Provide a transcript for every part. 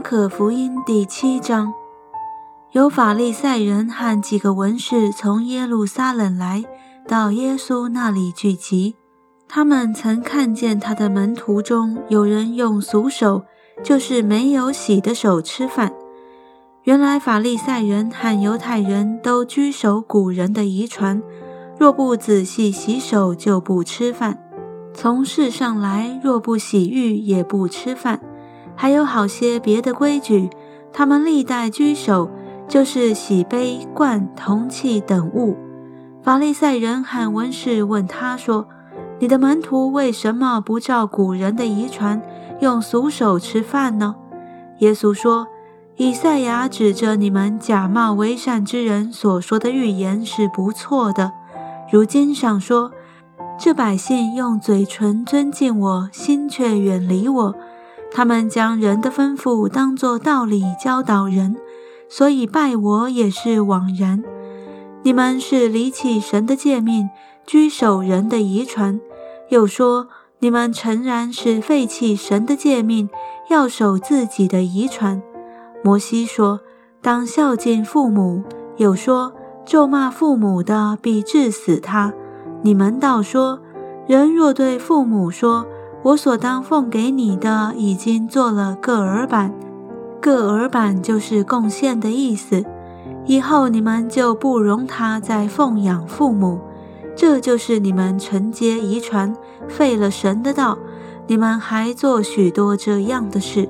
可福音第七章，有法利赛人和几个文士从耶路撒冷来到耶稣那里聚集。他们曾看见他的门徒中有人用俗手，就是没有洗的手吃饭。原来法利赛人和犹太人都居守古人的遗传，若不仔细洗手，就不吃饭。从世上来，若不洗浴，也不吃饭。还有好些别的规矩，他们历代居守，就是洗杯、罐、铜器等物。法利赛人和文士问他说：“你的门徒为什么不照古人的遗传，用俗手吃饭呢？”耶稣说：“以赛亚指着你们假冒为善之人所说的预言是不错的。如今上说，这百姓用嘴唇尊敬我，心却远离我。”他们将人的吩咐当作道理教导人，所以拜我也是枉然。你们是离弃神的诫命，居守人的遗传；又说你们诚然是废弃神的诫命，要守自己的遗传。摩西说当孝敬父母，又说咒骂父母的必致死他。你们倒说人若对父母说。我所当奉给你的已经做了个耳板，个耳板就是贡献的意思。以后你们就不容他再奉养父母，这就是你们承接遗传，废了神的道。你们还做许多这样的事。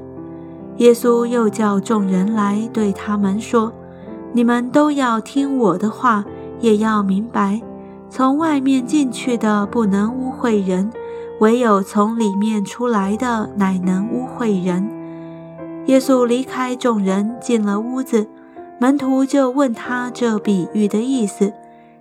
耶稣又叫众人来对他们说：“你们都要听我的话，也要明白，从外面进去的不能污秽人。”唯有从里面出来的，乃能污秽人。耶稣离开众人，进了屋子，门徒就问他这比喻的意思。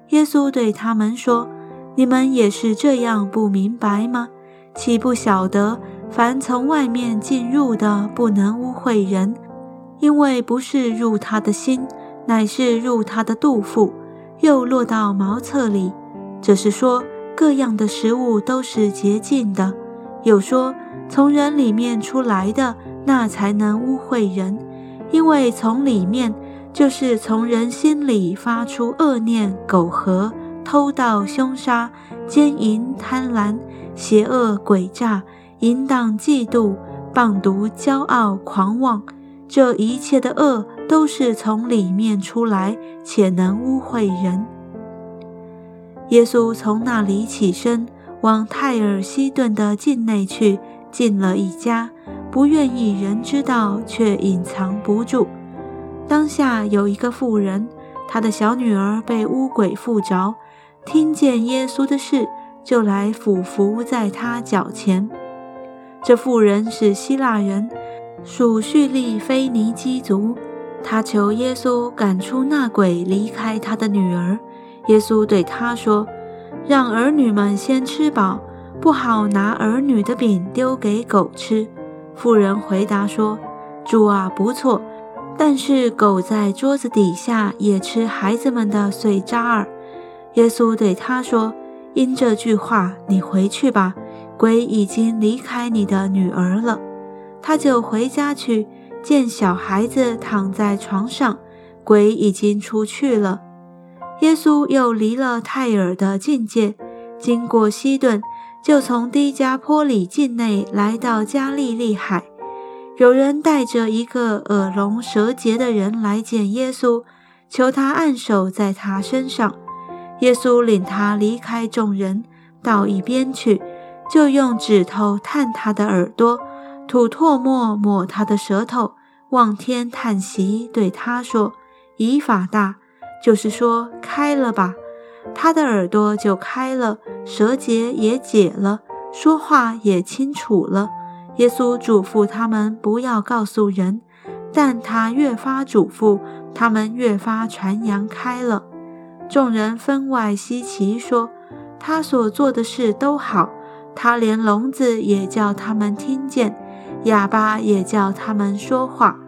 耶稣对他们说：“你们也是这样不明白吗？岂不晓得，凡从外面进入的，不能污秽人，因为不是入他的心，乃是入他的肚腹，又落到茅厕里。这是说。”各样的食物都是洁净的，有说从人里面出来的那才能污秽人，因为从里面就是从人心里发出恶念、苟合、偷盗、凶杀、奸淫、贪婪、邪恶、诡诈、淫荡、嫉妒、棒毒、骄傲、狂妄，这一切的恶都是从里面出来，且能污秽人。耶稣从那里起身，往泰尔西顿的境内去，进了一家，不愿意人知道，却隐藏不住。当下有一个妇人，她的小女儿被污鬼附着，听见耶稣的事，就来俯伏在他脚前。这妇人是希腊人，属叙利菲尼基族，她求耶稣赶出那鬼，离开她的女儿。耶稣对他说：“让儿女们先吃饱，不好拿儿女的饼丢给狗吃。”妇人回答说：“主啊，不错，但是狗在桌子底下也吃孩子们的碎渣儿。”耶稣对他说：“因这句话，你回去吧，鬼已经离开你的女儿了。”他就回家去，见小孩子躺在床上，鬼已经出去了。耶稣又离了泰尔的境界，经过西顿，就从低加坡里境内来到加利利海。有人带着一个耳聋舌结的人来见耶稣，求他按手在他身上。耶稣领他离开众人，到一边去，就用指头探他的耳朵，吐唾沫抹他的舌头，望天叹息，对他说：“以法大。”就是说，开了吧，他的耳朵就开了，舌结也解了，说话也清楚了。耶稣嘱咐他们不要告诉人，但他越发嘱咐，他们越发传扬开了。众人分外稀奇，说他所做的事都好，他连聋子也叫他们听见，哑巴也叫他们说话。